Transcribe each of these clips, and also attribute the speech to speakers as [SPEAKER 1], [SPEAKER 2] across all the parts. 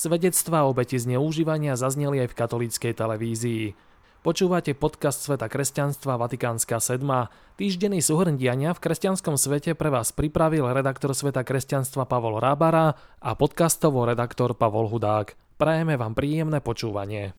[SPEAKER 1] Svedectvá obeti zneužívania zazneli aj v katolíckej televízii. Počúvate podcast Sveta kresťanstva Vatikánska sedma. Týždenný súhrn diania v kresťanskom svete pre vás pripravil redaktor Sveta kresťanstva Pavol Rábara a podcastovo redaktor Pavol Hudák. Prajeme vám príjemné počúvanie.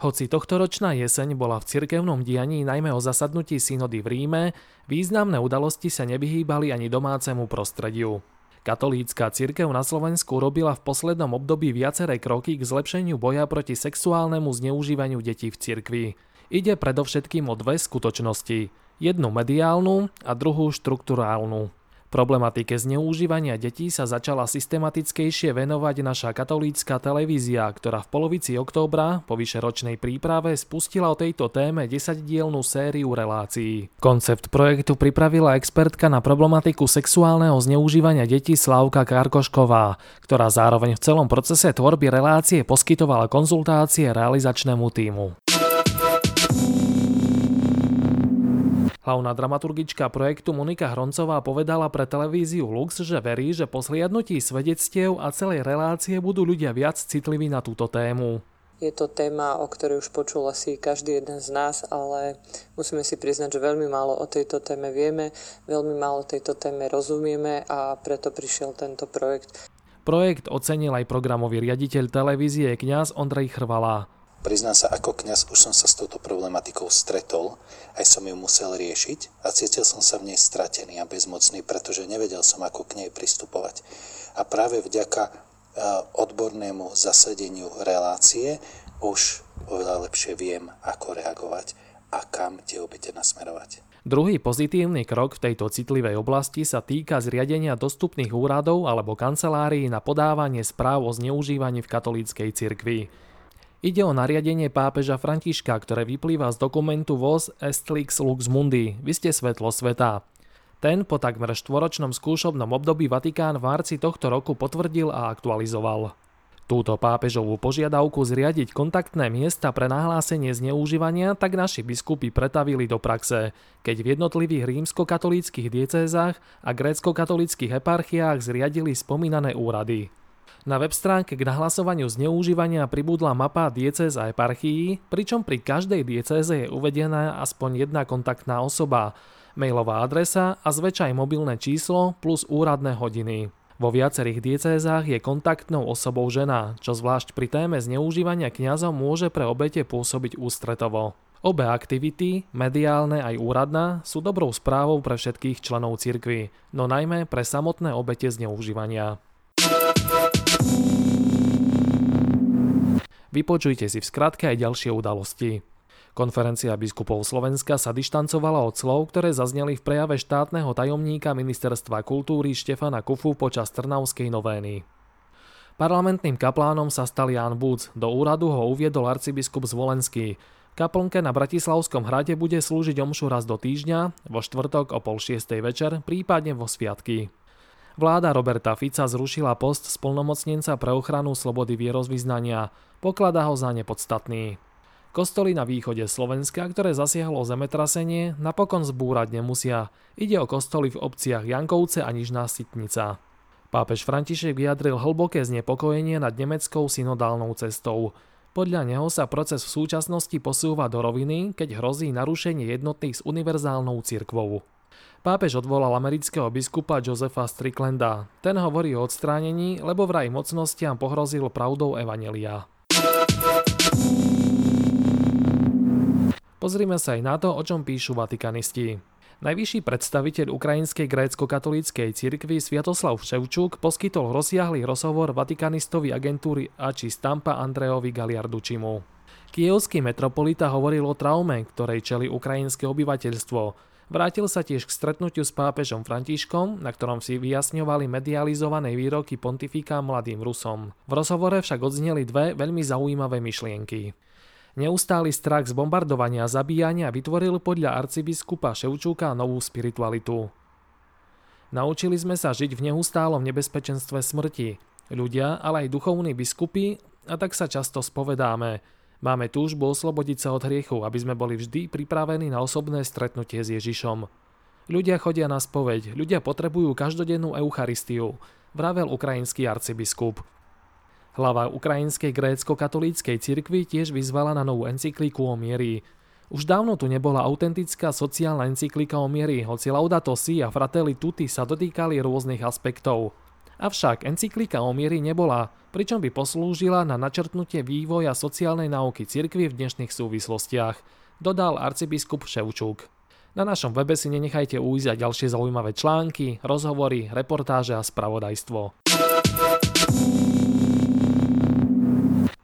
[SPEAKER 1] Hoci tohtoročná jeseň bola v cirkevnom dianí najmä o zasadnutí synody v Ríme, významné udalosti sa nevyhýbali ani domácemu prostrediu. Katolícka cirkev na Slovensku robila v poslednom období viaceré kroky k zlepšeniu boja proti sexuálnemu zneužívaniu detí v cirkvi. Ide predovšetkým o dve skutočnosti. Jednu mediálnu a druhú štruktúrálnu. Problematike zneužívania detí sa začala systematickejšie venovať naša katolícka televízia, ktorá v polovici októbra po vyšeročnej príprave spustila o tejto téme 10-dielnú sériu relácií. Koncept projektu pripravila expertka na problematiku sexuálneho zneužívania detí Slavka Karkošková, ktorá zároveň v celom procese tvorby relácie poskytovala konzultácie realizačnému týmu. Hlavná dramaturgička projektu Monika Hroncová povedala pre televíziu Lux, že verí, že po sliadnutí svedectiev a celej relácie budú ľudia viac citliví na túto tému.
[SPEAKER 2] Je to téma, o ktorej už počul asi každý jeden z nás, ale musíme si priznať, že veľmi málo o tejto téme vieme, veľmi málo tejto téme rozumieme a preto prišiel tento projekt.
[SPEAKER 1] Projekt ocenil aj programový riaditeľ televízie kňaz Ondrej Chrvalá.
[SPEAKER 3] Priznám sa, ako kňaz už som sa s touto problematikou stretol, aj som ju musel riešiť a cítil som sa v nej stratený a bezmocný, pretože nevedel som, ako k nej pristupovať. A práve vďaka e, odbornému zasadeniu relácie už oveľa lepšie viem, ako reagovať a kam tie obete nasmerovať.
[SPEAKER 1] Druhý pozitívny krok v tejto citlivej oblasti sa týka zriadenia dostupných úradov alebo kancelárií na podávanie správ o zneužívaní v katolíckej cirkvi. Ide o nariadenie pápeža Františka, ktoré vyplýva z dokumentu VOS Estlix Lux Mundi, vy ste svetlo sveta. Ten po takmer štvoročnom skúšobnom období Vatikán v marci tohto roku potvrdil a aktualizoval. Túto pápežovú požiadavku zriadiť kontaktné miesta pre nahlásenie zneužívania tak naši biskupy pretavili do praxe, keď v jednotlivých rímskokatolíckých diecézach a grécko-katolíckých eparchiách zriadili spomínané úrady. Na web stránke k nahlasovaniu zneužívania pribudla mapa diecéz a eparchií, pričom pri každej diecéze je uvedená aspoň jedna kontaktná osoba, mailová adresa a zväčša aj mobilné číslo plus úradné hodiny. Vo viacerých diecézách je kontaktnou osobou žena, čo zvlášť pri téme zneužívania kňazov môže pre obete pôsobiť ústretovo. Obe aktivity, mediálne aj úradná, sú dobrou správou pre všetkých členov cirkvy, no najmä pre samotné obete zneužívania. Vypočujte si v skratke aj ďalšie udalosti. Konferencia biskupov Slovenska sa dištancovala od slov, ktoré zazneli v prejave štátneho tajomníka Ministerstva kultúry Štefana Kufu počas Trnavskej novény. Parlamentným kaplánom sa stal Jan Buc, do úradu ho uviedol arcibiskup Zvolenský. Kaplnke na Bratislavskom hrade bude slúžiť omšu raz do týždňa, vo štvrtok o pol šiestej večer, prípadne vo sviatky. Vláda Roberta Fica zrušila post splnomocnenca pre ochranu slobody vierozvyznania. Pokladá ho za nepodstatný. Kostoly na východe Slovenska, ktoré zasiahlo zemetrasenie, napokon zbúrať nemusia. Ide o kostoly v obciach Jankovce a Nižná Sitnica. Pápež František vyjadril hlboké znepokojenie nad nemeckou synodálnou cestou. Podľa neho sa proces v súčasnosti posúva do roviny, keď hrozí narušenie jednotných s univerzálnou cirkvou. Pápež odvolal amerického biskupa Josefa Stricklanda. Ten hovorí o odstránení, lebo vraj mocnostiam pohrozil pravdou Evanelia. Pozrime sa aj na to, o čom píšu vatikanisti. Najvyšší predstaviteľ ukrajinskej grécko-katolíckej cirkvi Sviatoslav Ševčuk poskytol rozsiahlý rozhovor vatikanistovi agentúry Ači Stampa Andrejovi Galiardučimu. Kievský metropolita hovoril o traume, ktorej čeli ukrajinské obyvateľstvo, Vrátil sa tiež k stretnutiu s pápežom Františkom, na ktorom si vyjasňovali medializované výroky pontifika mladým Rusom. V rozhovore však odzneli dve veľmi zaujímavé myšlienky. Neustály strach z bombardovania a zabíjania vytvoril podľa arcibiskupa Ševčúka novú spiritualitu. Naučili sme sa žiť v neustálom nebezpečenstve smrti. Ľudia, ale aj duchovní biskupy, a tak sa často spovedáme – Máme túžbu oslobodiť sa od hriechu, aby sme boli vždy pripravení na osobné stretnutie s Ježišom. Ľudia chodia na spoveď, ľudia potrebujú každodennú Eucharistiu. vravel ukrajinský arcibiskup. Hlava ukrajinskej grécko-katolíckej cirkvi tiež vyzvala na novú encykliku o miery. Už dávno tu nebola autentická sociálna encyklika o miery, hoci Laudato Si a Fratelli Tutti sa dotýkali rôznych aspektov. Avšak encyklika o miery nebola, pričom by poslúžila na načrtnutie vývoja sociálnej náuky cirkvi v dnešných súvislostiach, dodal arcibiskup Ševčuk. Na našom webe si nenechajte ujsť ďalšie zaujímavé články, rozhovory, reportáže a spravodajstvo.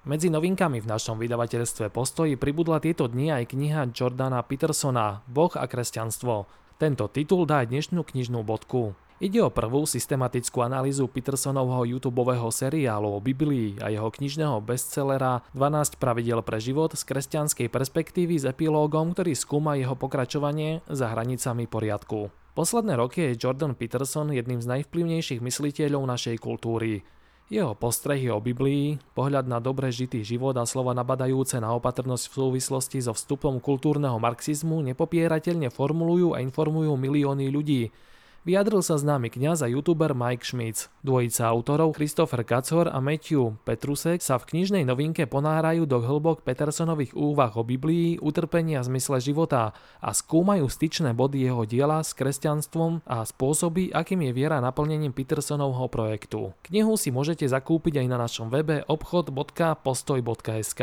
[SPEAKER 1] Medzi novinkami v našom vydavateľstve Postoji pribudla tieto dni aj kniha Jordana Petersona Boh a kresťanstvo. Tento titul dá dnešnú knižnú bodku. Ide o prvú systematickú analýzu Petersonovho YouTube seriálu o Biblii a jeho knižného bestsellera 12 pravidel pre život z kresťanskej perspektívy s epilógom, ktorý skúma jeho pokračovanie za hranicami poriadku. Posledné roky je Jordan Peterson jedným z najvplyvnejších mysliteľov našej kultúry. Jeho postrehy o Biblii, pohľad na dobre žitý život a slova nabadajúce na opatrnosť v súvislosti so vstupom kultúrneho marxizmu nepopierateľne formulujú a informujú milióny ľudí, Vyjadril sa známy kňaz a youtuber Mike Schmitz. Dvojica autorov Christopher Kacor a Matthew Petrusek sa v knižnej novinke ponárajú do hĺbok Petersonových úvah o Biblii, utrpení a zmysle života a skúmajú styčné body jeho diela s kresťanstvom a spôsoby, akým je viera naplnením Petersonovho projektu. Knihu si môžete zakúpiť aj na našom webe obchod.postoj.sk.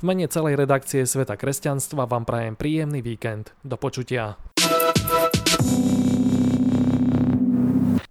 [SPEAKER 1] V mene celej redakcie Sveta kresťanstva vám prajem príjemný víkend. Do počutia.